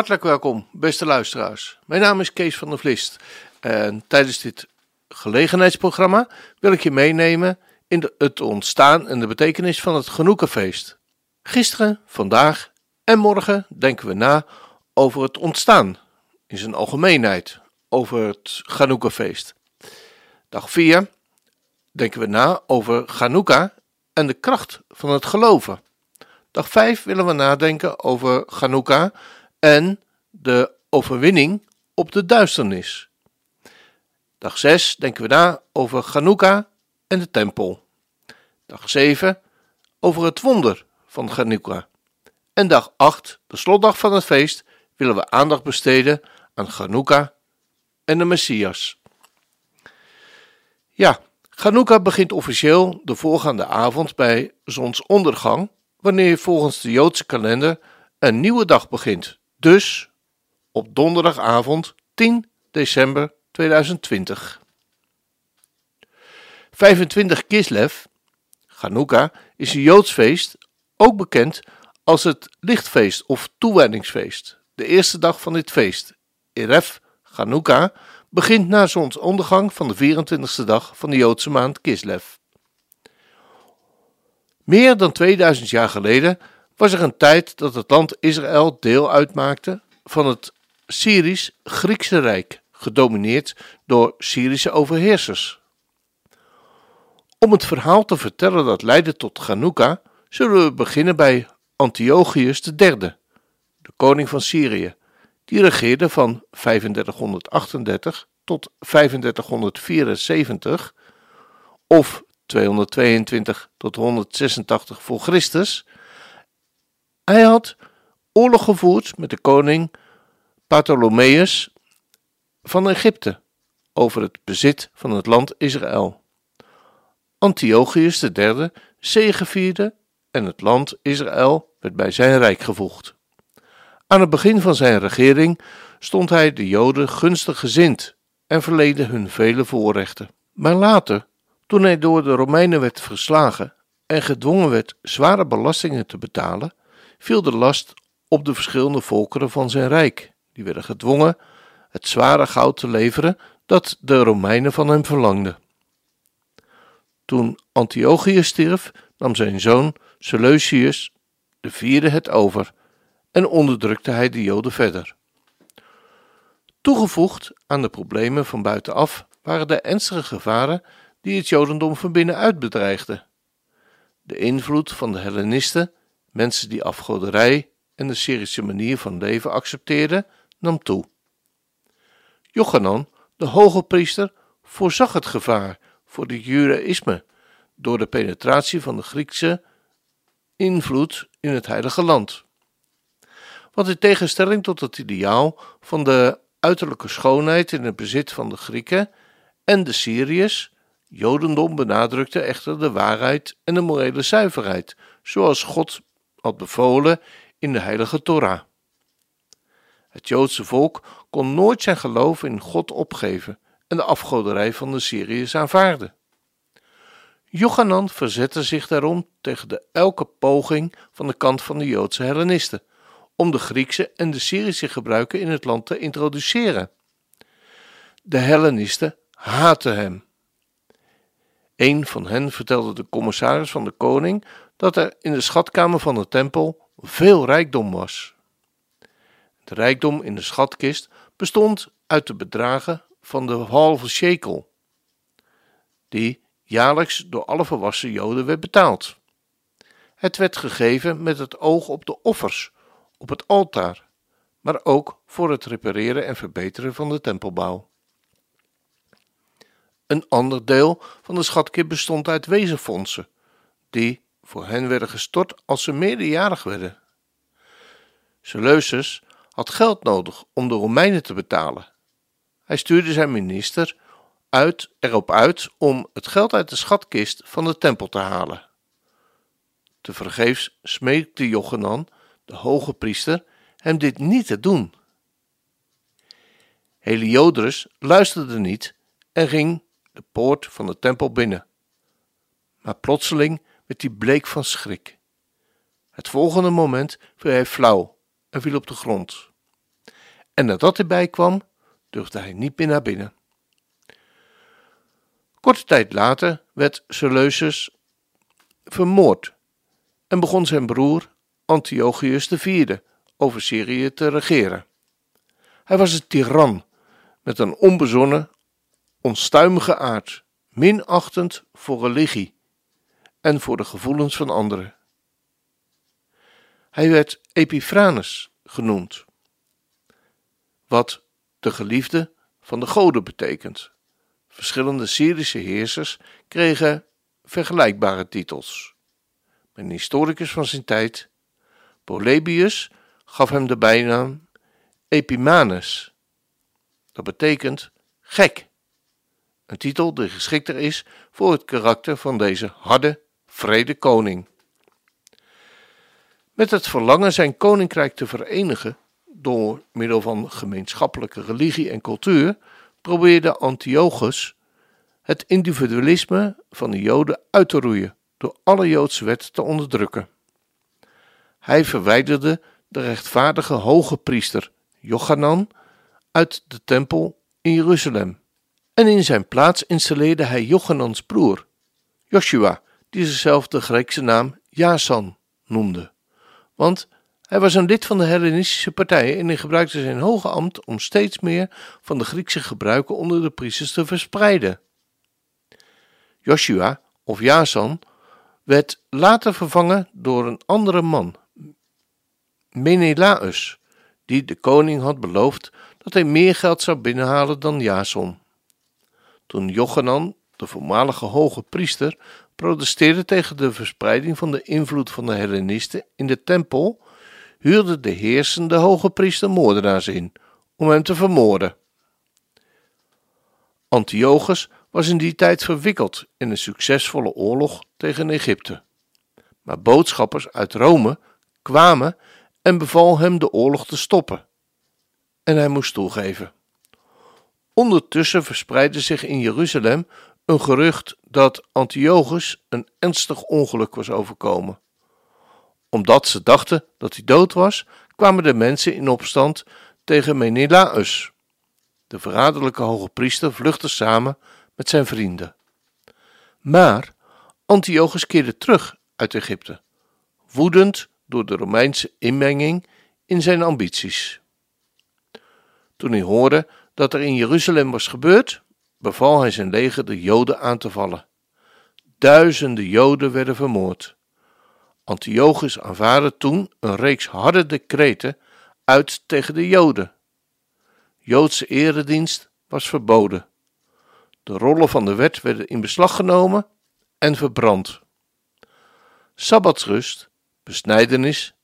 Hartelijk welkom, beste luisteraars. Mijn naam is Kees van der Vlist en tijdens dit gelegenheidsprogramma wil ik je meenemen in het ontstaan en de betekenis van het Genoekenfeest. Gisteren, vandaag en morgen denken we na over het ontstaan in zijn algemeenheid, over het Ganoukafeest. Dag 4 denken we na over Chanukka en de kracht van het geloven. Dag 5 willen we nadenken over Chanukka en de overwinning op de duisternis. Dag 6 denken we na over Chanukka en de tempel. Dag 7 over het wonder van Chanukka. En dag 8, de slotdag van het feest, willen we aandacht besteden aan Chanukka en de Messias. Ja, Chanukka begint officieel de voorgaande avond bij zonsondergang, wanneer volgens de Joodse kalender een nieuwe dag begint. Dus op donderdagavond 10 december 2020. 25 Kislev, Chanukka, is een Joods feest, ook bekend als het lichtfeest of toewijdingsfeest. De eerste dag van dit feest, Erev Chanukka, begint na zonsondergang van de 24e dag van de Joodse maand Kislev. Meer dan 2000 jaar geleden was er een tijd dat het land Israël deel uitmaakte van het Syrisch-Griekse Rijk, gedomineerd door Syrische overheersers. Om het verhaal te vertellen dat leidde tot Chanukka, zullen we beginnen bij Antiochus III, de koning van Syrië. Die regeerde van 3538 tot 3574 of 222 tot 186 voor Christus. Hij had oorlog gevoerd met de koning Ptolemaeus van Egypte over het bezit van het land Israël. Antiochus III zegevierde en het land Israël werd bij zijn rijk gevoegd. Aan het begin van zijn regering stond hij de Joden gunstig gezind en verleende hun vele voorrechten. Maar later, toen hij door de Romeinen werd verslagen en gedwongen werd zware belastingen te betalen, viel de last op de verschillende volkeren van zijn rijk. Die werden gedwongen het zware goud te leveren dat de Romeinen van hem verlangden. Toen Antiochus stierf, nam zijn zoon Seleucius de vierde het over en onderdrukte hij de Joden verder. Toegevoegd aan de problemen van buitenaf waren de ernstige gevaren die het Jodendom van binnenuit bedreigden. De invloed van de Hellenisten, mensen die afgoderij en de Syrische manier van leven accepteerden, nam toe. Jochanan, de hoge priester, voorzag het gevaar voor het judaïsme door de penetratie van de Griekse invloed in het heilige land. Want in tegenstelling tot het ideaal van de uiterlijke schoonheid in het bezit van de Grieken en de Syriërs, Jodendom benadrukte echter de waarheid en de morele zuiverheid, zoals God had bevolen in de heilige Torah. Het Joodse volk kon nooit zijn geloof in God opgeven en de afgoderij van de Syriërs aanvaarden. Jochanan verzette zich daarom tegen de elke poging van de kant van de Joodse Hellenisten om de Griekse en de Syrische gebruiken in het land te introduceren. De Hellenisten haatten hem. Een van hen vertelde de commissaris van de koning dat er in de schatkamer van de tempel veel rijkdom was. De rijkdom in de schatkist bestond uit de bedragen van de halve shekel, die jaarlijks door alle volwassen Joden werd betaald. Het werd gegeven met het oog op de offers op het altaar, maar ook voor het repareren en verbeteren van de tempelbouw. Een ander deel van de schatkist bestond uit wezenfondsen, die voor hen werden gestort als ze meerderjarig werden. Seleucus had geld nodig om de Romeinen te betalen. Hij stuurde zijn minister uit, erop uit om het geld uit de schatkist van de tempel te halen. Tevergeefs smeekte Jochenan de hoge priester, hem dit niet te doen. Heliodorus luisterde niet en ging de poort van de tempel binnen. Maar plotseling werd hij bleek van schrik. Het volgende moment viel hij flauw en viel op de grond. en nadat hij bijkwam, durfde hij niet meer naar binnen. Korte tijd later werd Seleucus vermoord en begon zijn broer Antiochus IV over Syrië te regeren. Hij was een tiran met een onbezonnen, onstuimige aard, minachtend voor religie en voor de gevoelens van anderen. Hij werd Epiphanes genoemd, wat de geliefde van de goden betekent. Verschillende Syrische heersers kregen vergelijkbare titels. Een historicus van zijn tijd, Polybius, gaf hem de bijnaam Epimanes. Dat betekent gek. Een titel die geschikter is voor het karakter van deze harde, vrede koning. Met het verlangen zijn koninkrijk te verenigen door middel van gemeenschappelijke religie en cultuur probeerde Antiochus het individualisme van de Joden uit te roeien door alle Joodse wetten te onderdrukken. Hij verwijderde de rechtvaardige hoge priester Jochanan uit de tempel in Jeruzalem. En in zijn plaats installeerde hij Jochanans broer, Joshua, die zichzelf de Griekse naam Jason noemde. Want hij was een lid van de Hellenistische partij en hij gebruikte zijn hoge ambt om steeds meer van de Griekse gebruiken onder de priesters te verspreiden. Joshua, of Jason, werd later vervangen door een andere man, Menelaus, die de koning had beloofd dat hij meer geld zou binnenhalen dan Jason. Toen Jochanan, de voormalige hoge priester, protesteerde tegen de verspreiding van de invloed van de Hellenisten in de tempel, huurde de heersende hoge priester moordenaars in om hem te vermoorden. Antiochus was in die tijd verwikkeld in een succesvolle oorlog tegen Egypte. Maar boodschappers uit Rome kwamen en beval hem de oorlog te stoppen. En hij moest toegeven. Ondertussen verspreidde zich in Jeruzalem een gerucht dat Antiochus een ernstig ongeluk was overkomen. Omdat ze dachten dat hij dood was, kwamen de mensen in opstand tegen Menelaus. De verraderlijke hoge priester vluchtte samen met zijn vrienden. Maar Antiochus keerde terug uit Egypte, woedend door de Romeinse inmenging in zijn ambities. Toen hij hoorde dat er in Jeruzalem was gebeurd, beval hij zijn leger de Joden aan te vallen. Duizenden Joden werden vermoord. Antiochus aanvaarde toen een reeks harde decreten uit tegen de Joden. Joodse eredienst was verboden. De rollen van de wet werden in beslag genomen en verbrand. Sabbatsrust, besnijdenis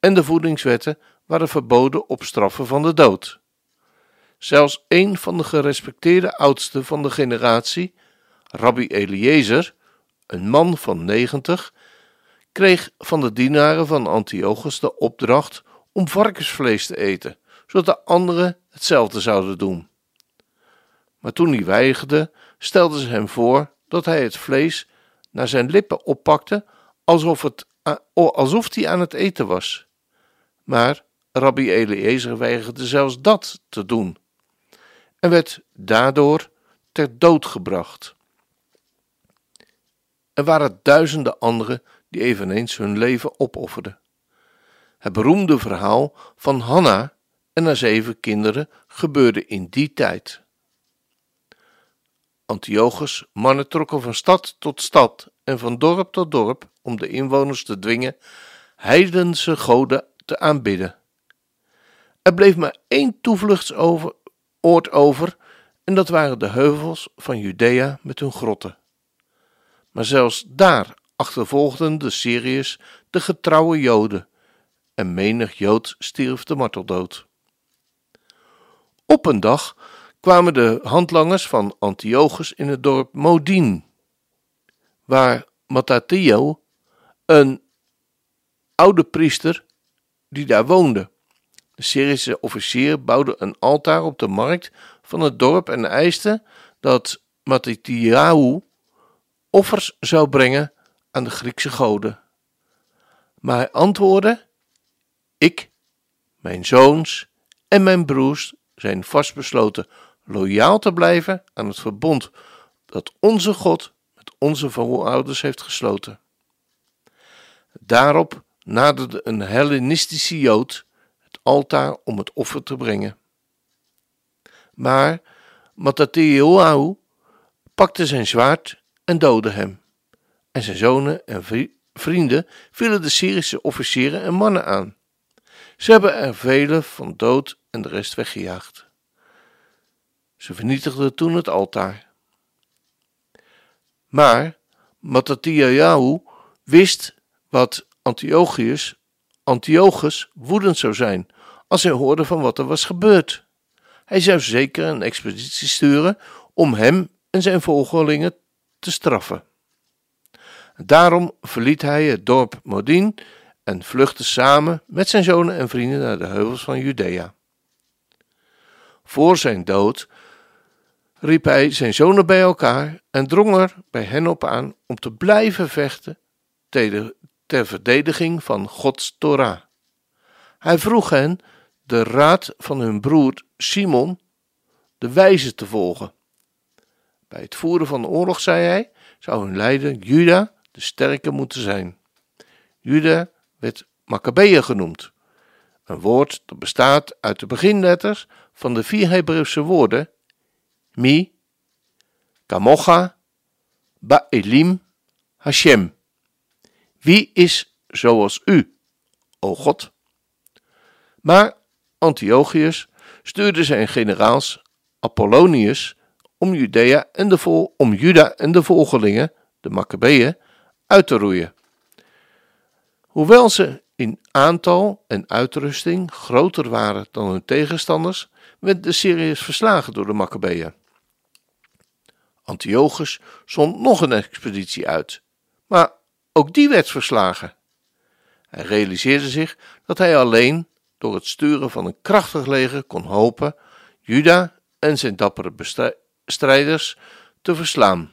en de voedingswetten waren verboden op straffen van de dood. Zelfs een van de gerespecteerde oudsten van de generatie, Rabbi Eliezer, een man van negentig, kreeg van de dienaren van Antiochus de opdracht om varkensvlees te eten, zodat de anderen hetzelfde zouden doen. Maar toen hij weigerde, stelden ze hem voor dat hij het vlees naar zijn lippen oppakte alsof, het, alsof hij aan het eten was. Maar Rabbi Eliezer weigerde zelfs dat te doen en werd daardoor ter dood gebracht. Er waren duizenden anderen die eveneens hun leven opofferden. Het beroemde verhaal van Hanna en haar zeven kinderen gebeurde in die tijd. Antiochus mannen trokken van stad tot stad en van dorp tot dorp om de inwoners te dwingen heidense goden te aanbidden. Er bleef maar één toevluchtsoord over en dat waren de heuvels van Judea met hun grotten. Maar zelfs daar achtervolgden de Syriërs de getrouwe Joden en menig Jood stierf de marteldood. Op een dag kwamen de handlangers van Antiochus in het dorp Modin, waar Mattatio, een oude priester, die daar woonde. De Syrische officier bouwde een altaar op de markt van het dorp en eiste dat Mattathiahu offers zou brengen aan de Griekse goden. Maar hij antwoordde: Ik, mijn zoons en mijn broers zijn vastbesloten loyaal te blijven aan het verbond dat onze God met onze voorouders heeft gesloten. Daarop naderde een Hellenistische Jood altaar om het offer te brengen. Maar Mattateuahu pakte zijn zwaard en doodde hem. En zijn zonen en vrienden vielen de Syrische officieren en mannen aan. Ze hebben er velen van dood en de rest weggejaagd. Ze vernietigden toen het altaar. Maar Mattathiahu wist wat Antiochus, Antiochus woedend zou zijn als hij hoorde van wat er was gebeurd. Hij zou zeker een expeditie sturen om hem en zijn volgelingen te straffen. Daarom verliet hij het dorp Modin en vluchtte samen met zijn zonen en vrienden naar de heuvels van Judea. Voor zijn dood riep hij zijn zonen bij elkaar en drong er bij hen op aan om te blijven vechten ter verdediging van Gods Torah. Hij vroeg hen de raad van hun broer Simon, de wijze, te volgen. Bij het voeren van de oorlog, zei hij, zou hun leider Juda de sterke moeten zijn. Juda werd Maccabeeën genoemd, een woord dat bestaat uit de beginletters van de vier Hebreeuwse woorden Mi, Kamocha, Ba'elim, Hashem. Wie is zoals u, o God? Maar Antiochus stuurde zijn generaals Apollonius om, Judea en de vol, om Juda en de volgelingen, de Maccabeeën, uit te roeien. Hoewel ze in aantal en uitrusting groter waren dan hun tegenstanders, werd de Syriërs verslagen door de Maccabeeën. Antiochus zond nog een expeditie uit, maar ook die werd verslagen. Hij realiseerde zich dat hij alleen door het sturen van een krachtig leger kon hopen Juda en zijn dappere strijders te verslaan.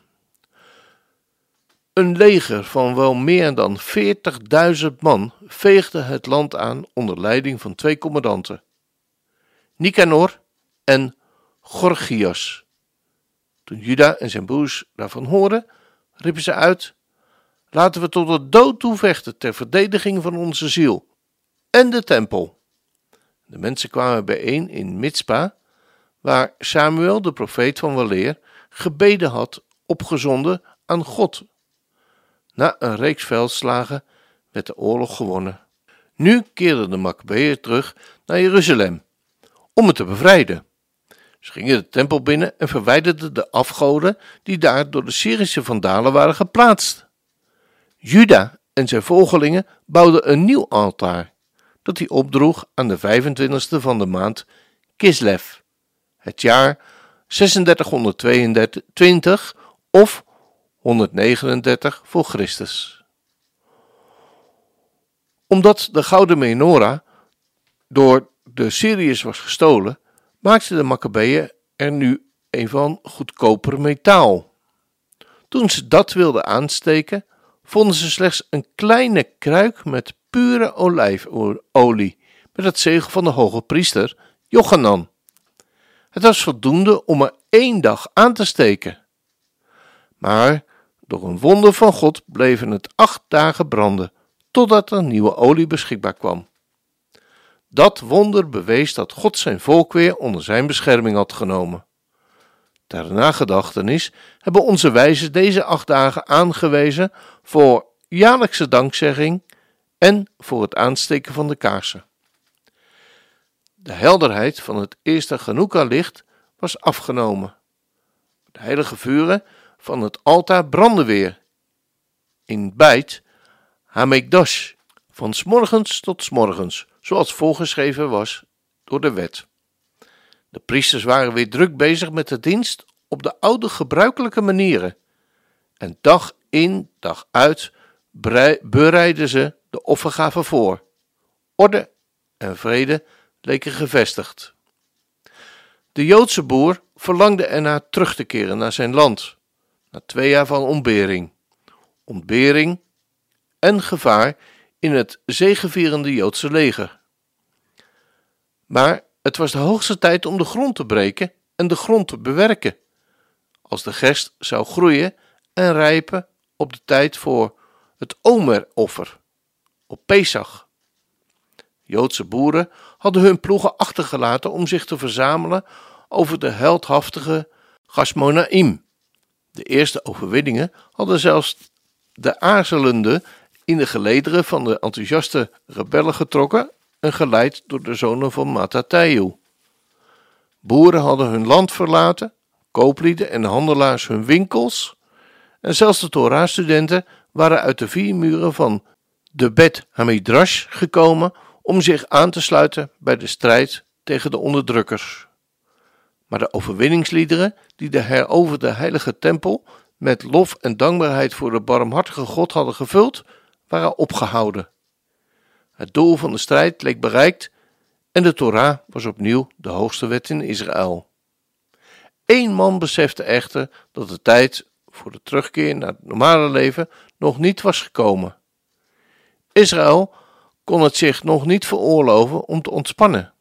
Een leger van wel meer dan 40.000 man veegde het land aan onder leiding van twee commandanten, Nicanor en Gorgias. Toen Juda en zijn broers daarvan hoorden, riepen ze uit: Laten we tot de dood toe vechten ter verdediging van onze ziel en de tempel. De mensen kwamen bijeen in Mitzpa, waar Samuel, de profeet van weleer, gebeden had, opgezonden aan God. Na een reeks veldslagen werd de oorlog gewonnen. Nu keerden de Maccabeeën terug naar Jeruzalem om het te bevrijden. Ze gingen de tempel binnen en verwijderden de afgoden die daar door de Syrische vandalen waren geplaatst. Juda en zijn volgelingen bouwden een nieuw altaar, dat hij opdroeg aan de 25e van de maand Kislev, het jaar 3622 of 139 voor Christus. Omdat de gouden menorah door de Syriërs was gestolen, maakten de Maccabeeën er nu een van goedkoper metaal. Toen ze dat wilden aansteken, vonden ze slechts een kleine kruik met pure olijfolie, met het zegel van de hoge priester Jochanan. Het was voldoende om er één dag aan te steken. Maar door een wonder van God bleven het acht dagen branden, totdat er nieuwe olie beschikbaar kwam. Dat wonder bewees dat God zijn volk weer onder zijn bescherming had genomen. Ter nagedachtenis hebben onze wijzen deze acht dagen aangewezen voor jaarlijkse dankzegging en voor het aansteken van de kaarsen. De helderheid van het eerste Hanukkah-licht was afgenomen. De heilige vuren van het altaar brandden weer. In bijt Hamekdash, van smorgens tot smorgens, zoals voorgeschreven was door de wet. De priesters waren weer druk bezig met de dienst op de oude gebruikelijke manieren. En dag in, dag uit bereidden ze de offergave voor. Orde en vrede leken gevestigd. De Joodse boer verlangde ernaar terug te keren naar zijn land, na twee jaar van ontbering. Ontbering en gevaar in het zegevierende Joodse leger. Maar Het was de hoogste tijd om de grond te breken en de grond te bewerken. Als de gerst zou groeien en rijpen op de tijd voor het Omeroffer, op Pesach. Joodse boeren hadden hun ploegen achtergelaten om zich te verzamelen over de heldhaftige Gasmonaim. De eerste overwinningen hadden zelfs de aarzelende in de gelederen van de enthousiaste rebellen getrokken en geleid door de zonen van Mattathayu. Boeren hadden hun land verlaten, kooplieden en handelaars hun winkels, en zelfs de Torah-studenten waren uit de vier muren van de Bet Hamidrash gekomen om zich aan te sluiten bij de strijd tegen de onderdrukkers. Maar de overwinningsliederen die de heroverde heilige tempel met lof en dankbaarheid voor de barmhartige God hadden gevuld, waren opgehouden. Het doel van de strijd leek bereikt en de Torah was opnieuw de hoogste wet in Israël. Eén man besefte echter dat de tijd voor de terugkeer naar het normale leven nog niet was gekomen. Israël kon het zich nog niet veroorloven om te ontspannen.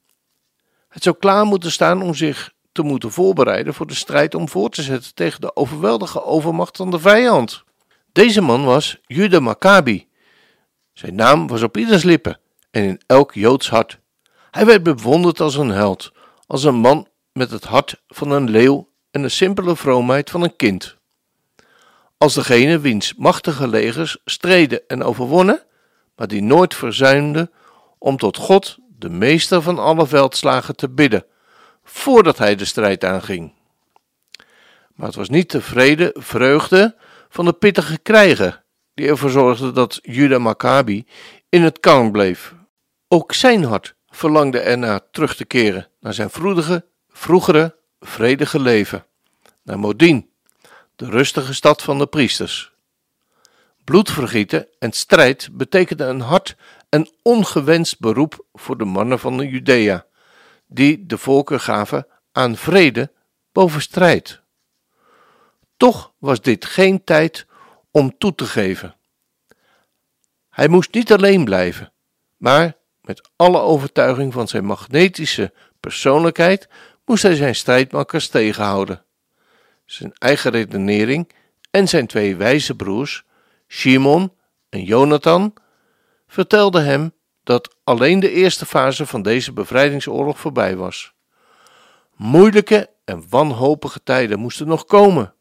Het zou klaar moeten staan om zich te moeten voorbereiden voor de strijd om voor te zetten tegen de overweldige overmacht van de vijand. Deze man was Judah Maccabi. Zijn naam was op ieders lippen en in elk Joods hart. Hij werd bewonderd als een held, als een man met het hart van een leeuw en de simpele vroomheid van een kind. Als degene wiens machtige legers streden en overwonnen, maar die nooit verzuimde om tot God, de meester van alle veldslagen, te bidden, voordat hij de strijd aanging. Maar het was niet de vrede, vreugde van de pittige krijger die ervoor zorgde dat Judah Maccabi in het kamp bleef. Ook zijn hart verlangde ernaar terug te keren naar zijn vroedige, vroegere, vredige leven, naar Modin, de rustige stad van de priesters. Bloedvergieten en strijd betekenden een hard en ongewenst beroep voor de mannen van de Judea, die de volken gaven aan vrede boven strijd. Toch was dit geen tijd om toe te geven. Hij moest niet alleen blijven, maar met alle overtuiging van zijn magnetische persoonlijkheid moest hij zijn strijdmakkers tegenhouden. Zijn eigen redenering en zijn twee wijze broers, Shimon en Jonathan, vertelden hem dat alleen de eerste fase van deze bevrijdingsoorlog voorbij was. Moeilijke en wanhopige tijden moesten nog komen.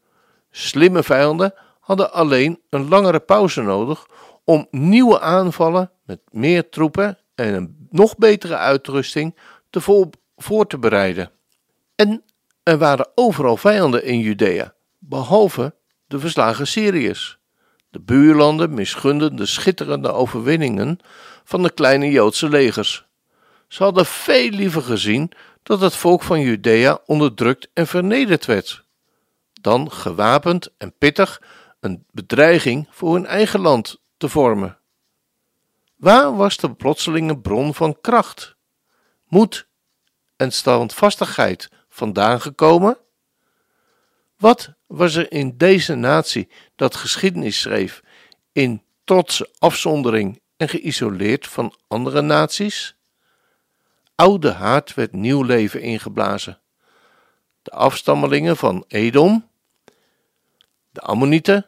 Slimme vijanden hadden alleen een langere pauze nodig om nieuwe aanvallen met meer troepen en een nog betere uitrusting te voor, voor te bereiden. En er waren overal vijanden in Judea, behalve de verslagen Syriërs. De buurlanden misgunden de schitterende overwinningen van de kleine Joodse legers. Ze hadden veel liever gezien dat het volk van Judea onderdrukt en vernederd werd, dan gewapend en pittig een bedreiging voor hun eigen land te vormen. Waar was de plotselinge bron van kracht, moed en standvastigheid vandaan gekomen? Wat was er in deze natie dat geschiedenis schreef in trotse afzondering en geïsoleerd van andere naties? Oude haard werd nieuw leven ingeblazen. De afstammelingen van Edom, de Ammonieten,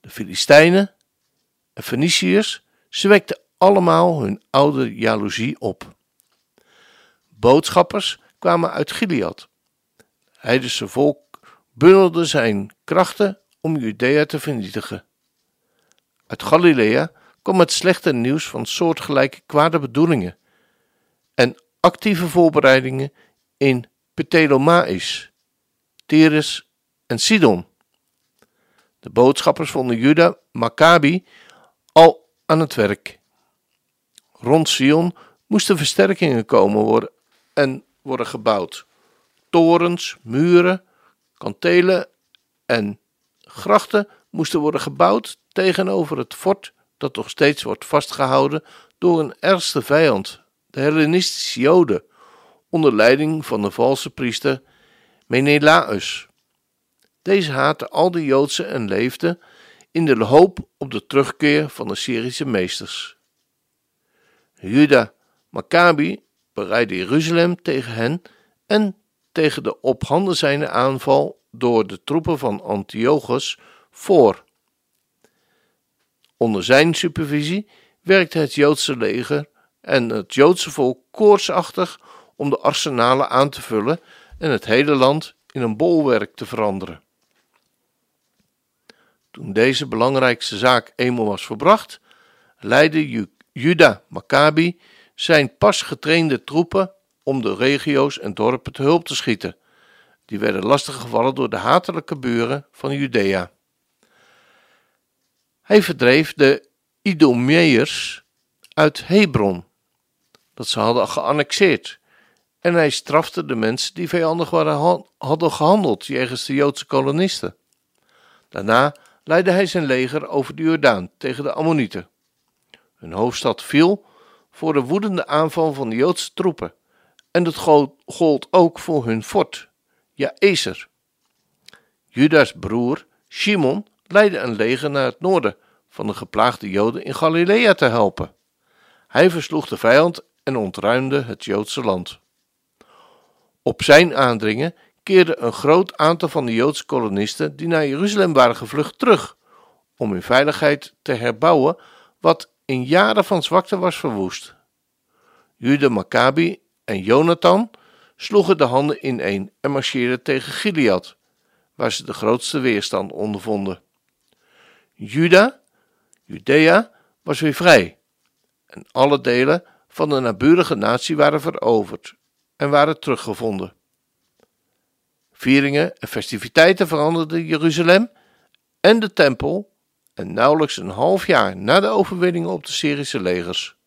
de Filistijnen en Feniciërs, ze wekten allemaal hun oude jaloezie op. Boodschappers kwamen uit Gilead. Heidense volk bundelde zijn krachten om Judea te vernietigen. Uit Galilea kwam het slechte nieuws van soortgelijke kwade bedoelingen en actieve voorbereidingen in Ptelemaïs, Tyrus en Sidon. De boodschappers vonden Juda Maccabi al aan het werk. Rond Sion moesten versterkingen komen worden en worden gebouwd. Torens, muren, kantelen en grachten moesten worden gebouwd tegenover het fort dat nog steeds wordt vastgehouden door een ergste vijand, de Hellenistische Joden, onder leiding van de valse priester Menelaus. Deze haatte al de Joodse en leefde in de hoop op de terugkeer van de Syrische meesters. Juda Maccabi bereidde Jeruzalem tegen hen en tegen de op handen zijnde aanval door de troepen van Antiochus voor. Onder zijn supervisie werkte het Joodse leger en het Joodse volk koortsachtig om de arsenalen aan te vullen en het hele land in een bolwerk te veranderen. Toen deze belangrijkste zaak eenmaal was verbracht, leidde Juda Maccabi zijn pas getrainde troepen om de regio's en dorpen te hulp te schieten. Die werden lastiggevallen door de hatelijke buren van Judea. Hij verdreef de Idomeërs uit Hebron, dat ze hadden geannexeerd. En hij strafte de mensen die vijandig waren, hadden gehandeld jegens de Joodse kolonisten. Daarna leidde hij zijn leger over de Jordaan tegen de Ammonieten. Hun hoofdstad viel voor de woedende aanval van de Joodse troepen, en dat gold ook voor hun fort, Jaezer. Judas broer, Shimon, leidde een leger naar het noorden van de geplaagde Joden in Galilea te helpen. Hij versloeg de vijand en ontruimde het Joodse land. Op zijn aandringen keerde een groot aantal van de Joodse kolonisten die naar Jeruzalem waren gevlucht terug, om in veiligheid te herbouwen wat in jaren van zwakte was verwoest. Jude Maccabi en Jonathan sloegen de handen ineen en marcheerden tegen Gilead, waar ze de grootste weerstand ondervonden. Juda, Judea, was weer vrij en alle delen van de naburige natie waren veroverd en waren teruggevonden. Vieringen en festiviteiten veranderden Jeruzalem en de tempel en nauwelijks een half jaar na de overwinningen op de Syrische legers.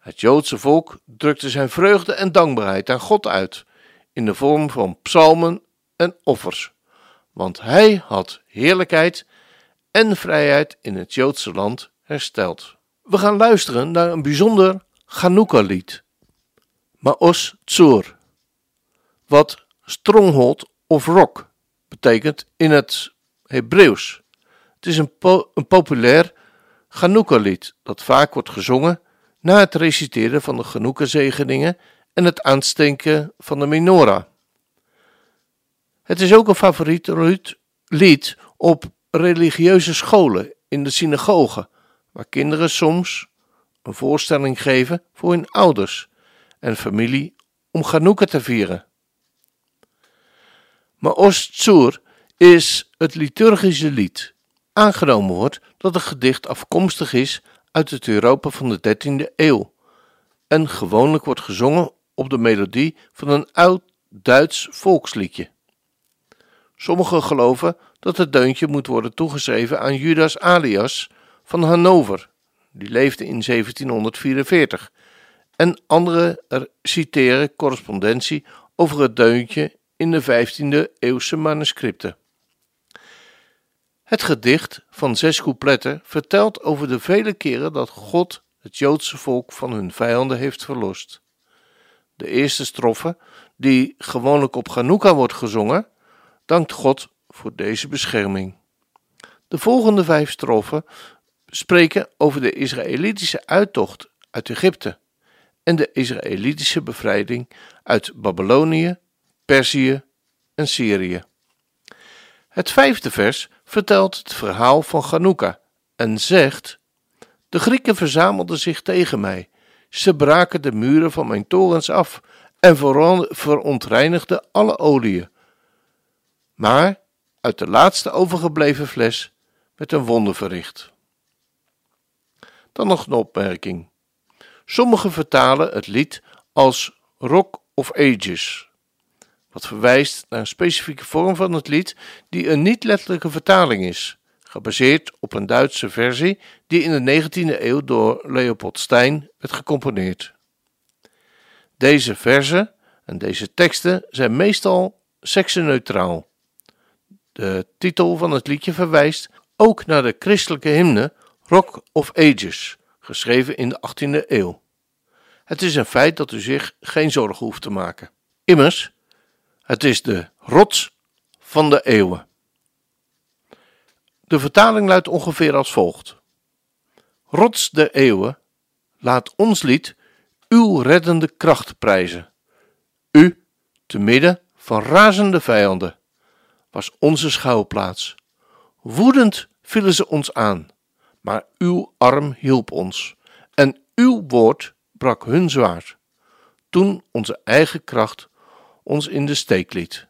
Het Joodse volk drukte zijn vreugde en dankbaarheid aan God uit in de vorm van psalmen en offers, want hij had heerlijkheid en vrijheid in het Joodse land hersteld. We gaan luisteren naar een bijzonder Chanukka-lied, Maos Tzur, wat stronghold of rock betekent in het Hebreeuws. Het is een, een populair Chanukka-lied dat vaak wordt gezongen na het reciteren van de Chanukka-zegeningen en het aansteken van de menorah. Het is ook een favoriet lied op religieuze scholen in de synagogen, waar kinderen soms een voorstelling geven voor hun ouders en familie om Chanukka te vieren. Maar Ostsur is het liturgische lied. Aangenomen wordt dat het gedicht afkomstig is uit het Europa van de 13e eeuw en gewoonlijk wordt gezongen op de melodie van een oud Duits volksliedje. Sommigen geloven dat het deuntje moet worden toegeschreven aan Judas Alias van Hannover, die leefde in 1744, en anderen citeren correspondentie over het deuntje in de 15e eeuwse manuscripten. Het gedicht van zes coupletten vertelt over de vele keren dat God het Joodse volk van hun vijanden heeft verlost. De eerste strofe, die gewoonlijk op Chanukka wordt gezongen, dankt God voor deze bescherming. De volgende vijf strofen spreken over de Israëlitische uittocht uit Egypte en de Israëlitische bevrijding uit Babylonië, Perzië en Syrië. Het vijfde vers vertelt het verhaal van Chanukka en zegt: De Grieken verzamelden zich tegen mij. Ze braken de muren van mijn torens af en verontreinigden alle oliën. Maar uit de laatste overgebleven fles werd een wonder verricht. Dan nog een opmerking. Sommigen vertalen het lied als Rock of Ages, wat verwijst naar een specifieke vorm van het lied die een niet-letterlijke vertaling is, gebaseerd op een Duitse versie die in de 19e eeuw door Leopold Stein werd gecomponeerd. Deze verzen en deze teksten zijn meestal seksenneutraal. De titel van het liedje verwijst ook naar de christelijke hymne Rock of Ages, geschreven in de 18e eeuw. Het is een feit dat u zich geen zorgen hoeft te maken. Immers, het is de rots van de eeuwen. De vertaling luidt ongeveer als volgt: Rots der eeuwen, laat ons lied uw reddende kracht prijzen. U, te midden van razende vijanden, was onze schouwplaats. Woedend vielen ze ons aan, maar uw arm hielp ons en uw woord brak hun zwaard, toen onze eigen kracht ons in de steek liet.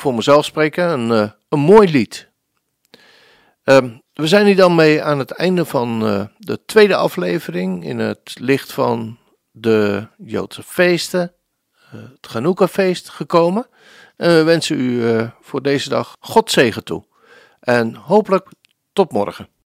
Voor mezelf spreken, een, eh, een mooi lied. Ehm, we zijn hier dan mee aan het einde van eh, de tweede aflevering in het licht van de Joodse feesten, eh, het Chanukka-feest gekomen. En we wensen u voor deze dag God zegen toe. En hopelijk tot morgen.